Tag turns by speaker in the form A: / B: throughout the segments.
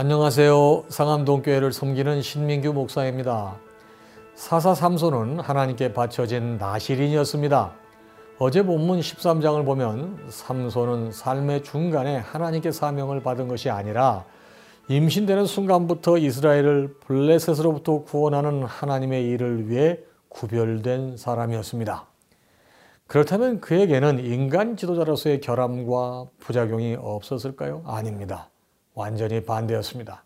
A: 안녕하세요. 상암동교회를 섬기는 신민규 목사입니다. 사사 삼손은 하나님께 바쳐진 나시린이었습니다. 어제 본문 13장을 보면 삼손은 삶의 중간에 하나님께 사명을 받은 것이 아니라 임신되는 순간부터 이스라엘을 블레셋으로부터 구원하는 하나님의 일을 위해 구별된 사람이었습니다. 그렇다면 그에게는 인간 지도자로서의 결함과 부작용이 없었을까요? 아닙니다. 완전히 반대였습니다.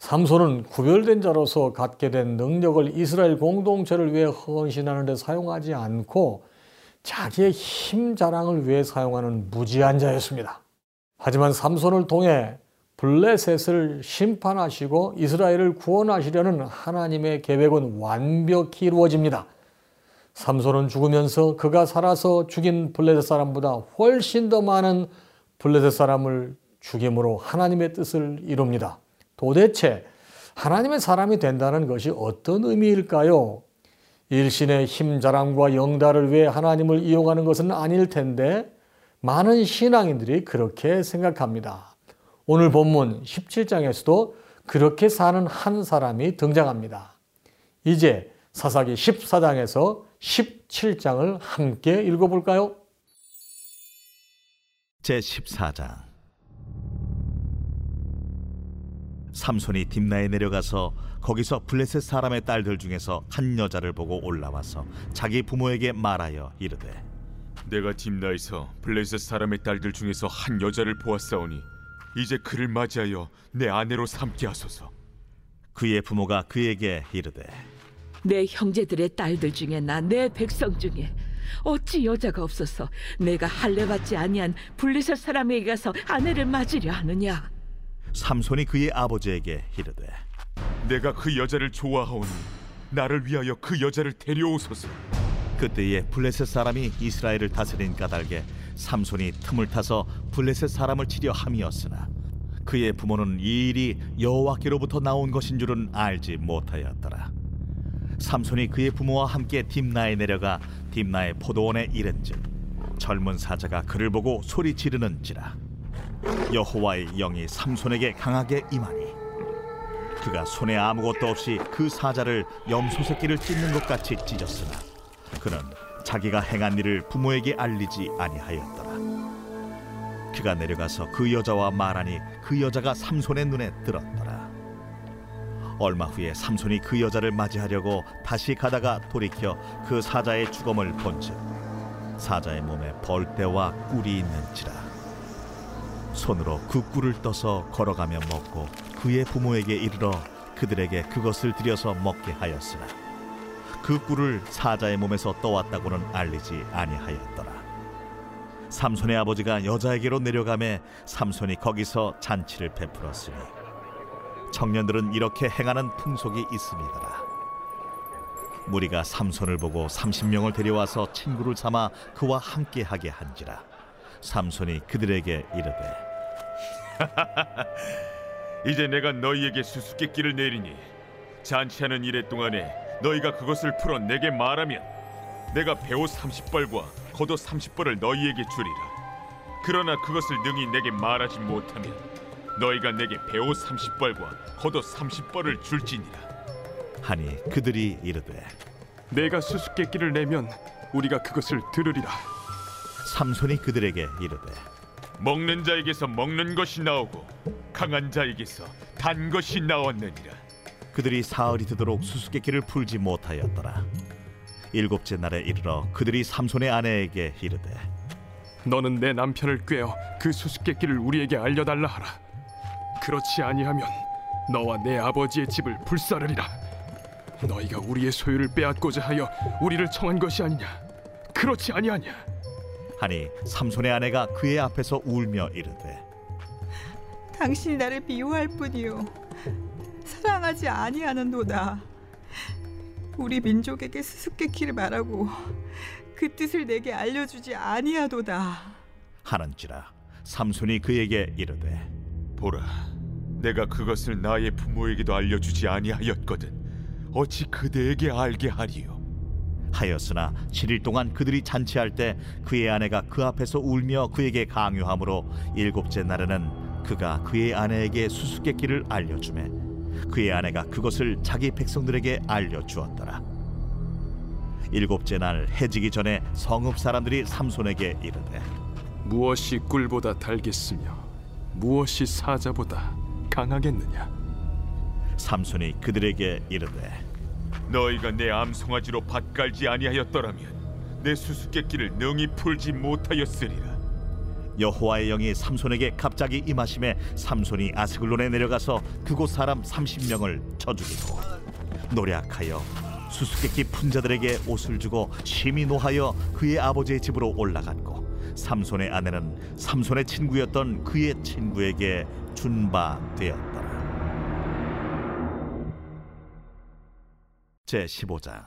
A: 삼손은 구별된 자로서 갖게 된 능력을 이스라엘 공동체를 위해 헌신하는 데 사용하지 않고 자기의 힘 자랑을 위해 사용하는 무지한 자였습니다. 하지만 삼손을 통해 블레셋을 심판하시고 이스라엘을 구원하시려는 하나님의 계획은 완벽히 이루어집니다. 삼손은 죽으면서 그가 살아서 죽인 블레셋 사람보다 훨씬 더 많은 블레셋 사람을 죽임으로 하나님의 뜻을 이룹니다. 도대체 하나님의 사람이 된다는 것이 어떤 의미일까요? 일신의 힘 자랑과 영달을 위해 하나님을 이용하는 것은 아닐 텐데 많은 신앙인들이 그렇게 생각합니다. 오늘 본문 17장에서도 그렇게 사는 한 사람이 등장합니다. 이제 사사기 14장에서 17장을 함께 읽어볼까요?
B: 제 14장 삼손이 딥나에 내려가서 거기서 블레셋 사람의 딸들 중에서 한 여자를 보고 올라와서 자기 부모에게 말하여 이르되
C: 내가 딥나에서 블레셋 사람의 딸들 중에서 한 여자를 보았사오니 이제 그를 맞이하여 내 아내로 삼게 하소서.
B: 그의 부모가 그에게 이르되
D: 내 형제들의 딸들 중에 나 내 백성 중에 어찌 여자가 없어서 내가 할례 받지 아니한 블레셋 사람에게 가서 아내를 맞으려 하느냐
B: 삼손이 그의 아버지에게 이르되
C: 내가 그 여자를 좋아하오니 나를 위하여 그 여자를 데려오소서.
B: 그때에 블레셋 사람이 이스라엘을 다스린 까닭에 삼손이 틈을 타서 블레셋 사람을 치려 함이었으나 그의 부모는 이 일이 여호와께로부터 나온 것인 줄은 알지 못하였더라. 삼손이 그의 부모와 함께 딥나에 내려가 딥나의 포도원에 이른즉 젊은 사자가 그를 보고 소리 지르는지라 여호와의 영이 삼손에게 강하게 임하니 그가 손에 아무것도 없이 그 사자를 염소 새끼를 찢는 것 같이 찢었으나 그는 자기가 행한 일을 부모에게 알리지 아니하였더라. 그가 내려가서 그 여자와 말하니 그 여자가 삼손의 눈에 들었더라. 얼마 후에 삼손이 그 여자를 맞이하려고 다시 가다가 돌이켜 그 사자의 죽음을 본즉 사자의 몸에 벌떼와 꿀이 있는지라 손으로 그 꿀을 떠서 걸어가며 먹고 그의 부모에게 이르러 그들에게 그것을 들여서 먹게 하였으나 그 꿀을 사자의 몸에서 떠왔다고는 알리지 아니하였더라. 삼손의 아버지가 여자에게로 내려가매 삼손이 거기서 잔치를 베풀었으니 청년들은 이렇게 행하는 풍속이 있음이더라. 무리가 삼손을 보고 삼십 명을 데려와서 친구를 삼아 그와 함께하게 한지라. 삼손이 그들에게 이르되
C: 이제 내가 너희에게 수수께끼를 내리니 잔치하는 이래 동안에 너희가 그것을 풀어 내게 말하면 내가 배옷 30벌과 겉옷 30벌을 너희에게 주리라. 그러나 그것을 능히 내게 말하지 못하면 너희가 내게 배옷 30벌과 겉옷 30벌을 줄지니라.
B: 하니 그들이 이르되
E: 내가 수수께끼를 내면 우리가 그것을 들으리라.
B: 삼손이 그들에게 이르되
C: 먹는 자에게서 먹는 것이 나오고 강한 자에게서 단 것이 나왔느니라.
B: 그들이 사흘이 되도록 수수께끼를 풀지 못하였더라. 일곱째 날에 이르러 그들이 삼손의 아내에게 이르되
E: 너는 내 남편을 꿰어 그 수수께끼를 우리에게 알려달라 하라. 그렇지 아니하면 너와 내 아버지의 집을 불사르리라. 너희가 우리의 소유를 빼앗고자 하여 우리를 청한 것이 아니냐? 그렇지 아니하냐?
B: 하니 삼손의 아내가 그의 앞에서 울며 이르되
F: 당신이 나를 미워할 뿐이요 사랑하지 아니하는도다. 우리 민족에게 수수께끼를 말하고 그 뜻을 내게 알려주지 아니하도다.
B: 하는지라 삼손이 그에게 이르되
C: 보라, 내가 그것을 나의 부모에게도 알려주지 아니하였거든. 어찌 그대에게 알게 하리요?
B: 하였으나 7일 동안 그들이 잔치할 때 그의 아내가 그 앞에서 울며 그에게 강요하므로 일곱째 날에는 그가 그의 아내에게 수수께끼를 알려주매 그의 아내가 그것을 자기 백성들에게 알려주었더라. 일곱째 날 해지기 전에 성읍 사람들이 삼손에게 이르되
E: 무엇이 꿀보다 달겠으며 무엇이 사자보다 강하겠느냐?
B: 삼손이 그들에게 이르되
C: 너희가 내 암송아지로 밭 깔지 아니하였더라면 내 수수께끼를 능히 풀지 못하였으리라.
B: 여호와의 영이 삼손에게 갑자기 임하심에 삼손이 아스글론에 내려가서 그곳 사람 30명을 쳐 죽이고 노략하여 수수께끼 분자들에게 옷을 주고 심히 노하여 그의 아버지의 집으로 올라갔고 삼손의 아내는 삼손의 친구였던 그의 친구에게 준바 되었더 제 15장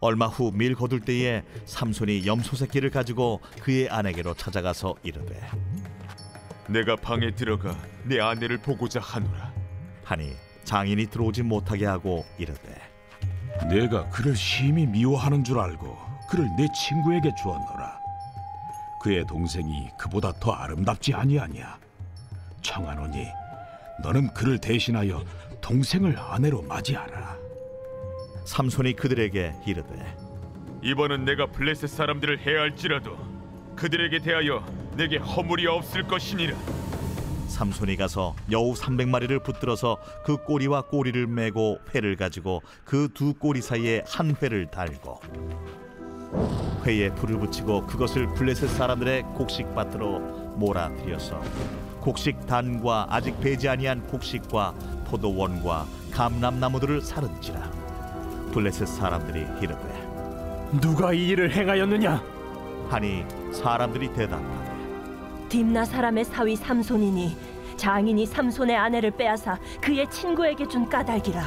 B: 얼마 후 밀 거둘 때에 삼손이 염소 새끼를 가지고 그의 아내게로 찾아가서 이르되
C: 내가 방에 들어가 내 아내를 보고자 하노라.
B: 하니 장인이 들어오지 못하게 하고 이르되
G: 내가 그를 심히 미워하는 줄 알고 그를 내 친구에게 주었노라. 그의 동생이 그보다 더 아름답지 아니하냐? 청하노니 너는 그를 대신하여 동생을 아내로 맞이하라.
B: 삼손이 그들에게 이르되
C: 이번은 내가 블레셋 사람들을 해할지라도 그들에게 대하여 내게 허물이 없을 것이니라.
B: 삼손이 가서 여우 300마리를 붙들어서 그 꼬리와 꼬리를 메고 회를 가지고 그 두 꼬리 사이에 한 회를 달고 회에 불을 붙이고 그것을 블레셋 사람들의 곡식밭으로 몰아들여서 곡식 단과 아직 배지 아니한 곡식과 포도원과 감람나무들을 사른지라 블레셋 사람들이 이르되
E: 누가 이 일을 행하였느냐?
B: 하니 사람들이 대답하되
H: 딥나 사람의 사위 삼손이니 장인이 삼손의 아내를 빼앗아 그의 친구에게 준 까닭이라.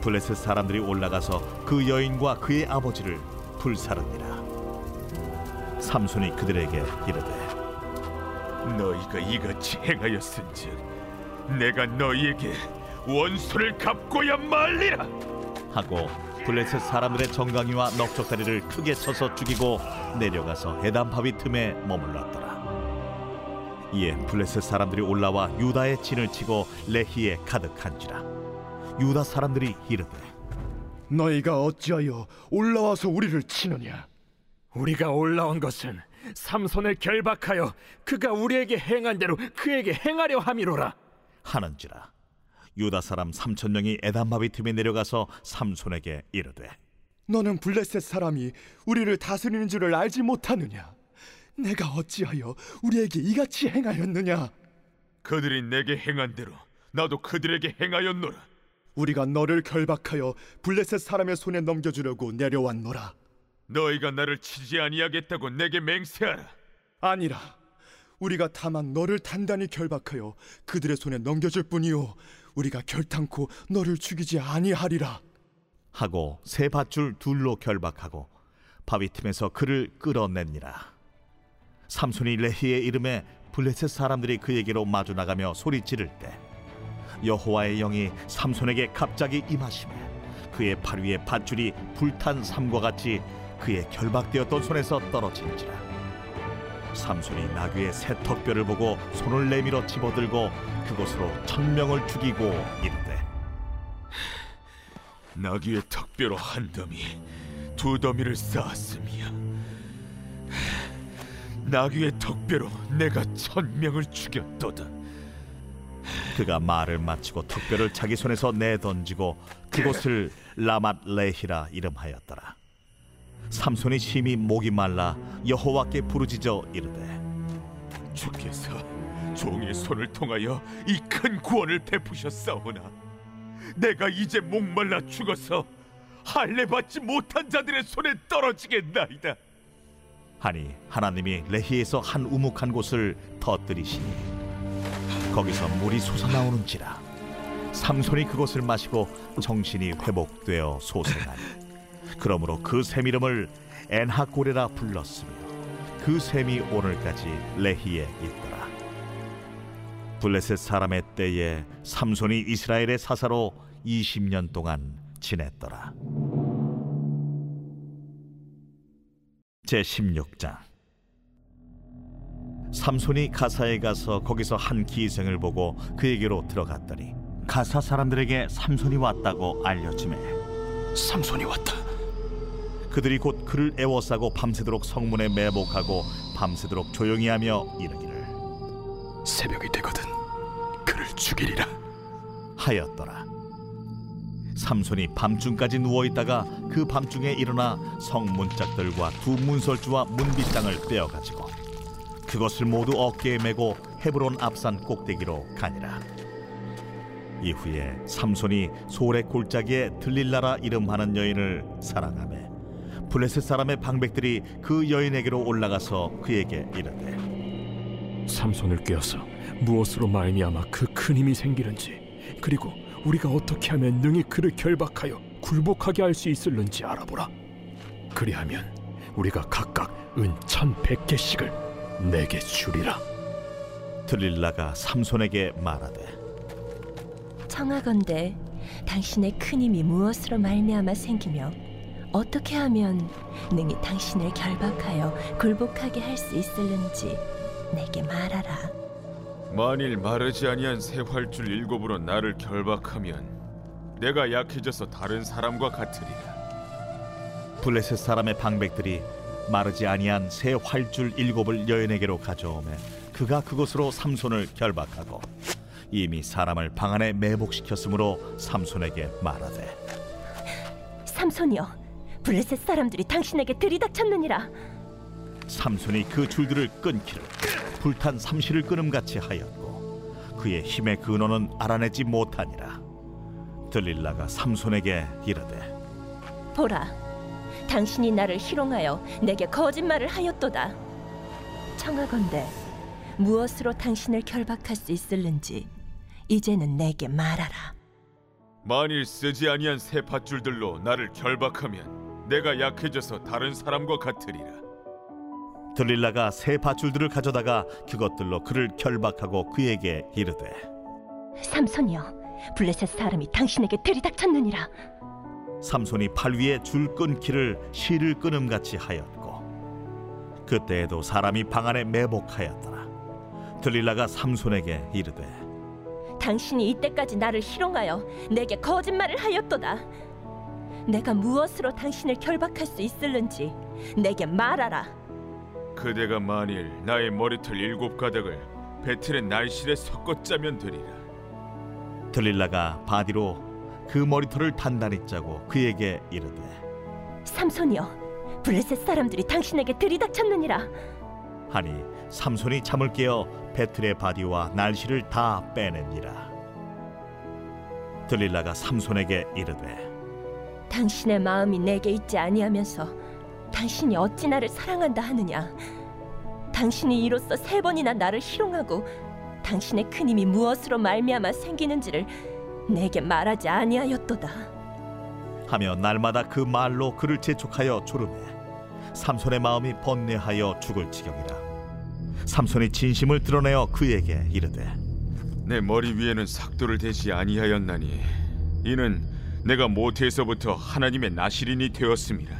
B: 블레셋 사람들이 올라가서 그 여인과 그의 아버지를 불사르니라. 삼손이 그들에게 이르되
C: 너희가 이같이 행하였은즉 내가 너희에게 원수를 갚고야 말리라.
B: 하고 블레셋 사람들의 정강이와 넉적다리를 크게 쳐서 죽이고 내려가서 해담 바위 틈에 머물렀더라. 이에 블레셋 사람들이 올라와 유다의 진을 치고 레히에 가득한지라. 유다 사람들이 이르되
I: 너희가 어찌하여 올라와서 우리를 치느냐?
E: 우리가 올라온 것은 삼손을 결박하여 그가 우리에게 행한 대로 그에게 행하려 함이로라.
B: 하는지라 유다 사람 삼천 명이 에담바위 틈에 내려가서 삼손에게 이르되
I: 너는 블레셋 사람이 우리를 다스리는 줄을 알지 못하느냐? 내가 어찌하여 우리에게 이같이 행하였느냐?
C: 그들이 내게 행한 대로 나도 그들에게 행하였노라.
I: 우리가 너를 결박하여 블레셋 사람의 손에 넘겨주려고 내려왔노라.
C: 너희가 나를 치지 아니하겠다고 내게 맹세하라.
I: 아니라 우리가 다만 너를 단단히 결박하여 그들의 손에 넘겨줄 뿐이요. 우리가 결탄코 너를 죽이지 아니하리라.
B: 하고 세 밧줄 둘로 결박하고 바위 틈에서 그를 끌어내니라. 삼손이 레히의 이름에 블레셋 사람들이 그에게로 마주 나가며 소리 지를 때 여호와의 영이 삼손에게 갑자기 임하시며 그의 팔 위에 밧줄이 불탄 삼과 같이 그의 결박되었던 손에서 떨어진지라 삼손이 나귀의 새 턱뼈를 보고 손을 내밀어 집어들고 그곳으로 천명을 죽이고 이르되
C: 나귀의 턱뼈로 한 더미, 두 더미를 쌓았으며 나귀의 턱뼈로 내가 천 명을 죽였도다.
B: 그가 말을 마치고 턱뼈를 자기 손에서 내던지고 그곳을 라맛 레히라 이름하였더라. 삼손이 심히 목이 말라 여호와께 부르짖어 이르되
C: 주께서 종의 손을 통하여 이 큰 구원을 베푸셨사오나 내가 이제 목말라 죽어서 할례 받지 못한 자들의 손에 떨어지겠나이다.
B: 하니 하나님이 레히에서 한 우묵한 곳을 터뜨리시니 거기서 물이 솟아나오는지라 삼손이 그것을 마시고 정신이 회복되어 소생하니 그러므로 그 샘 이름을 엔하고레라 불렀으며 그 샘이 오늘까지 레히에 있더라. 블레셋 사람의 때에 삼손이 이스라엘의 사사로 20년 동안 지냈더라. 제 16장. 삼손이 가사에 가서 거기서 한 기생을 보고 그에게로 들어갔더니 가사 사람들에게 삼손이 왔다고 알려주매
E: 삼손이 왔다.
B: 그들이 곧 그를 애워싸고 밤새도록 성문에 매복하고 밤새도록 조용히 하며 이르기를.
E: 새벽이 되거든 그를 죽이리라.
B: 하였더라. 삼손이 밤중까지 누워 있다가 그 밤중에 일어나 성문짝들과 두 문설주와 문빗장을 빼어 가지고 그것을 모두 어깨에 메고 헤브론 앞산 꼭대기로 가니라. 이후에 삼손이 소래 골짜기에 들릴라라 이름하는 여인을 사랑하며 블레셋 사람의 방백들이 그 여인에게로 올라가서 그에게 이르되
E: 삼손을 꿰어서 무엇으로 말미암아 그 큰 힘이 생기는지 그리고 우리가 어떻게 하면 능히 그를 결박하여 굴복하게 할 수 있을는지 알아보라. 그리하면 우리가 각각 은 천백 개씩을 내게 주리라.
B: 들릴라가 삼손에게 말하되
H: 청하건대 당신의 큰 힘이 무엇으로 말미암아 생기며 어떻게 하면 능히 당신을 결박하여 굴복하게 할 수 있을는지 내게 말하라.
C: 만일 마르지 아니한 새 활줄 일곱으로 나를 결박하면 내가 약해져서 다른 사람과 같으리라.
B: 블레셋 사람의 방백들이 마르지 아니한 새 활줄 일곱을 여인에게로 가져오매 그가 그것으로 삼손을 결박하고 이미 사람을 방 안에 매복시켰으므로 삼손에게 말하되
H: 삼손이여, 블레셋 사람들이 당신에게 들이닥쳤느니라.
B: 삼손이 그 줄들을 끊기를 불탄 삼시를 끊음같이 하였고 그의 힘의 근원은 알아내지 못하니라 들릴라가 삼손에게 이르되
H: 보라, 당신이 나를 희롱하여 내게 거짓말을 하였도다. 청하건대 무엇으로 당신을 결박할 수 있을는지 이제는 내게 말하라.
C: 만일 쓰지 아니한 새 밧줄들로 나를 결박하면 내가 약해져서 다른 사람과 같으리라.
B: 들릴라가 새 밧줄들을 가져다가 그것들로 그를 결박하고 그에게 이르되
H: 삼손이여, 블레셋 사람이 당신에게 들이닥쳤느니라.
B: 삼손이 팔 위에 줄 끊기를 실을 끊음같이 하였고 그때에도 사람이 방 안에 매복하였더라 들릴라가 삼손에게 이르되
H: 당신이 이때까지 나를 희롱하여 내게 거짓말을 하였도다. 내가 무엇으로 당신을 결박할 수 있을는지 내게 말하라.
C: 그대가 만일 나의 머리털 일곱 가닥을 배틀의 날실에 섞어 짜면 되리라.
B: 들릴라가 바디로 그 머리털을 단단히 짜고 그에게 이르되
H: 삼손이여, 블레셋 사람들이 당신에게 들이닥쳤느니라.
B: 하니 삼손이 잠을 깨어 배틀의 바디와 날씨를 다 빼내니라 들릴라가 삼손에게 이르되
H: 당신의 마음이 내게 있지 아니하면서 당신이 어찌 나를 사랑한다 하느냐? 당신이 이로써 세 번이나 나를 희롱하고 당신의 큰 힘이 무엇으로 말미암아 생기는지를 내게 말하지 아니하였도다.
B: 하며 날마다 그 말로 그를 재촉하여 조르매 삼손의 마음이 번뇌하여 죽을 지경이라 삼손이 진심을 드러내어 그에게 이르되
C: 내 머리 위에는 삭도를 대지 아니하였나니 이는 내가 모태에서부터 하나님의 나시린이 되었음이라.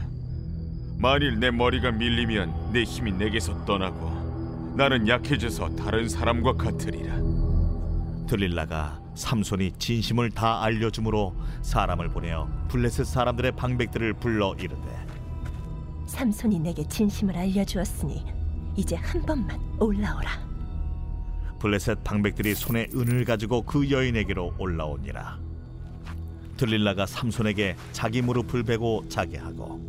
C: 만일 내 머리가 밀리면 내 힘이 내게서 떠나고 나는 약해져서 다른 사람과 같으리라.
B: 들릴라가 삼손이 진심을 다 알려주므로 사람을 보내어 블레셋 사람들의 방백들을 불러 이르되
H: 삼손이 내게 진심을 알려주었으니 이제 한 번만 올라오라.
B: 블레셋 방백들이 손에 은을 가지고 그 여인에게로 올라오니라 들릴라가 삼손에게 자기 무릎을 베고 자게 하고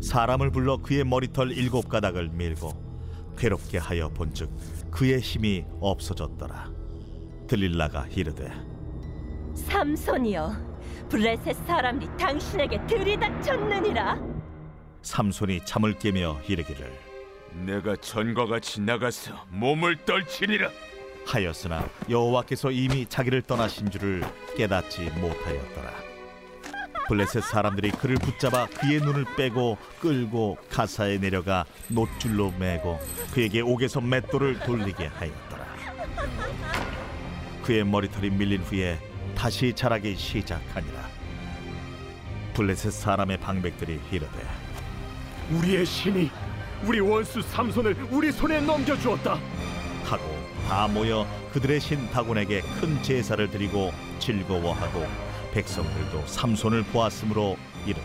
B: 사람을 불러 그의 머리털 일곱 가닥을 밀고 괴롭게 하여 본즉 그의 힘이 없어졌더라 들릴라가 이르되
H: 삼손이여, 블레셋 사람이 당신에게 들이닥쳤느니라.
B: 삼손이 잠을 깨며 이르기를
C: 내가 전과 같이 나가서 몸을 떨치리라.
B: 하였으나 여호와께서 이미 자기를 떠나신 줄을 깨닫지 못하였더라. 블레셋 사람들이 그를 붙잡아 그의 눈을 빼고 끌고 가사에 내려가 노줄로 매고 그에게 옥에서 맷돌을 돌리게 하였더라. 그의 머리털이 밀린 후에 다시 자라기 시작하니라. 블레셋 사람의 방백들이 이르되
E: 우리의 신이 우리 원수 삼손을 우리 손에 넘겨 주었다.
B: 하고 다 모여 그들의 신 다곤에게 큰 제사를 드리고 즐거워하고 백성들도 삼손을 보았으므로 이르되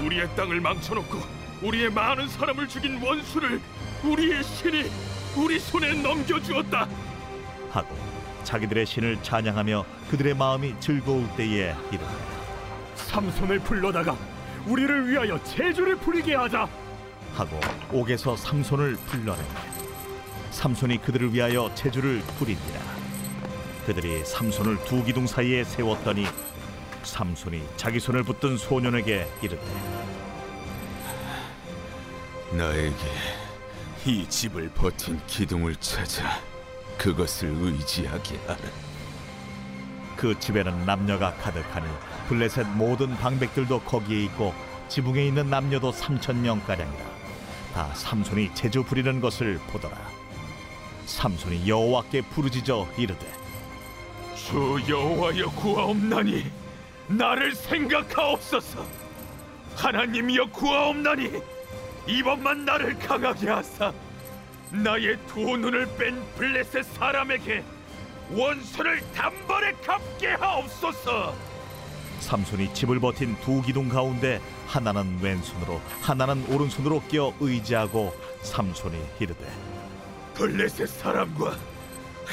E: 우리의 땅을 망쳐놓고 우리의 많은 사람을 죽인 원수를 우리의 신이 우리 손에 넘겨주었다.
B: 하고 자기들의 신을 찬양하며 그들의 마음이 즐거울 때에 이르되
E: 삼손을 불러다가 우리를 위하여 제주를 부리게 하자.
B: 하고 옥에서 삼손을 불러내매 삼손이 그들을 위하여 제주를 부리니라 그들이 삼손을 두 기둥 사이에 세웠더니 삼손이 자기 손을 붙든 소년에게 이르되
J: 나에게 이 집을 버틴 기둥을 찾아 그것을 의지하게 하라.
B: 그 집에는 남녀가 가득하니 블레셋 모든 방백들도 거기에 있고 지붕에 있는 남녀도 삼천 명가량이라 다 삼손이 제주 부리는 것을 보더라 삼손이 여호와께 부르짖어 이르되
C: 주 여호와여 구하옵나니 나를 생각하옵소서. 하나님이여 구하옵나니 이번만 나를 강하게 하사 나의 두 눈을 뺀 블레셋 사람에게 원수를 단번에 갚게 하옵소서.
B: 삼손이 집을 버틴 두 기둥 가운데 하나는 왼손으로 하나는 오른손으로 끼어 의지하고 삼손이 이르되
C: 블레셋 사람과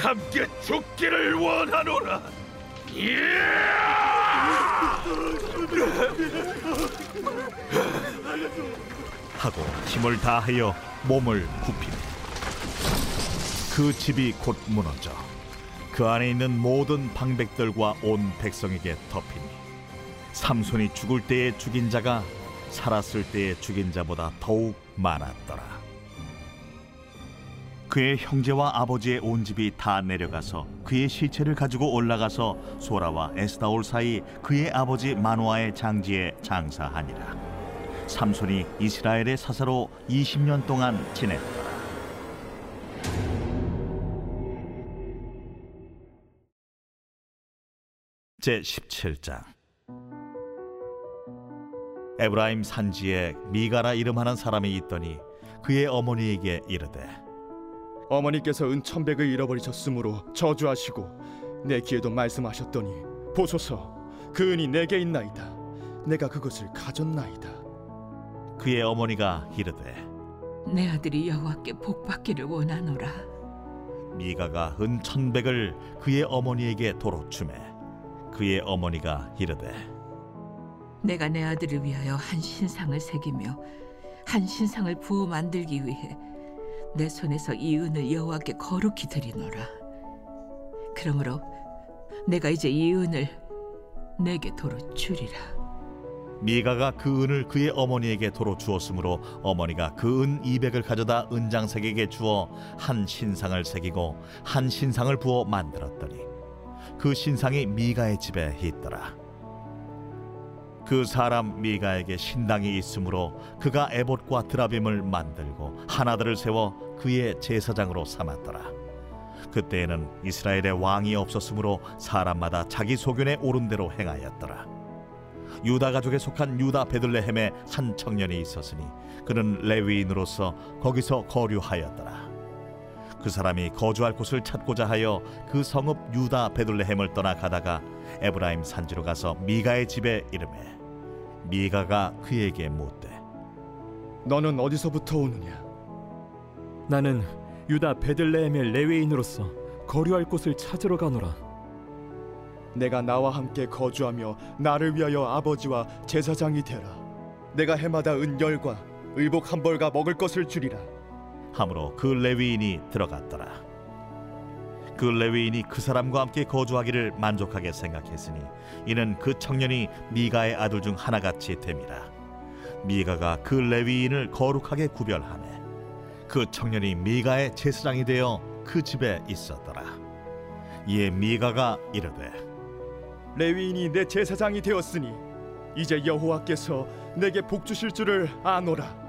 C: 함께 죽기를 원하노라.
B: 하고 힘을 다하여 몸을 굽히니 그 집이 곧 무너져 그 안에 있는 모든 방백들과 온 백성에게 덮이니 삼손이 죽을 때에 죽인 자가 살았을 때에 죽인 자보다 더욱 많았더라 그의 형제와 아버지의 온 집이 다 내려가서 그의 시체를 가지고 올라가서 소라와 에스다올 사이 그의 아버지 마노아의 장지에 장사하니라 삼손이 이스라엘의 사사로 20년 동안 지냈더라. 제 17장 에브라임 산지에 미가라 이름하는 사람이 있더니 그의 어머니에게 이르되
I: 어머니께서 은천백을 잃어버리셨으므로 저주하시고 내 귀에도 말씀하셨더니 보소서 그 은이 내게 있나이다 내가 그것을 가졌나이다
B: 그의 어머니가 이르되
D: 내 아들이 여호와께 복 받기를 원하노라.
B: 미가가 은 천백을 그의 어머니에게 도로 주매 그의 어머니가 이르되
D: 내가 내 아들을 위하여 한 신상을 새기며 한 신상을 부어 만들기 위해 내 손에서 이 은을 여호와께 거룩히 드리노라. 그러므로 내가 이제 이 은을 내게 도로 주리라.
B: 미가가 그 은을 그의 어머니에게 도로 주었으므로 어머니가 그 은 이백을 가져다 은장색에게 주어 한 신상을 새기고 한 신상을 부어 만들었더니 그 신상이 미가의 집에 있더라. 그 사람 미가에게 신당이 있으므로 그가 에봇과 드라빔을 만들고 하나들을 세워 그의 제사장으로 삼았더라. 그때에는 이스라엘의 왕이 없었으므로 사람마다 자기 소견에 오른 대로 행하였더라. 유다 가족에 속한 유다 베들레헴에 한 청년이 있었으니 그는 레위인으로서 거기서 거류하였더라. 그 사람이 거주할 곳을 찾고자 하여 그 성읍 유다 베들레헴을 떠나 가다가 에브라임 산지로 가서 미가의 집에 이르매 미가가 그에게 묻되
I: 너는 어디서부터 오느냐
E: 나는 유다 베들레헴의 레위인으로서 거류할 곳을 찾으러 가노라.
I: 내가 나와 함께 거주하며 나를 위하여 아버지와 제사장이 되라 내가 해마다 은열과 의복 한 벌과 먹을 것을 주리라
B: 함으로 그 레위인이 들어갔더라. 그 레위인이 그 사람과 함께 거주하기를 만족하게 생각했으니 이는 그 청년이 미가의 아들 중 하나같이 됨이라. 미가가 그 레위인을 거룩하게 구별하매 그 청년이 미가의 제사장이 되어 그 집에 있었더라. 이에 미가가 이르되
I: 레위인이 내 제사장이 되었으니 이제 여호와께서 내게 복 주실 줄을 아노라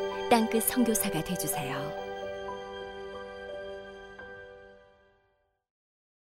K: 땅끝 선교사가 되주세요.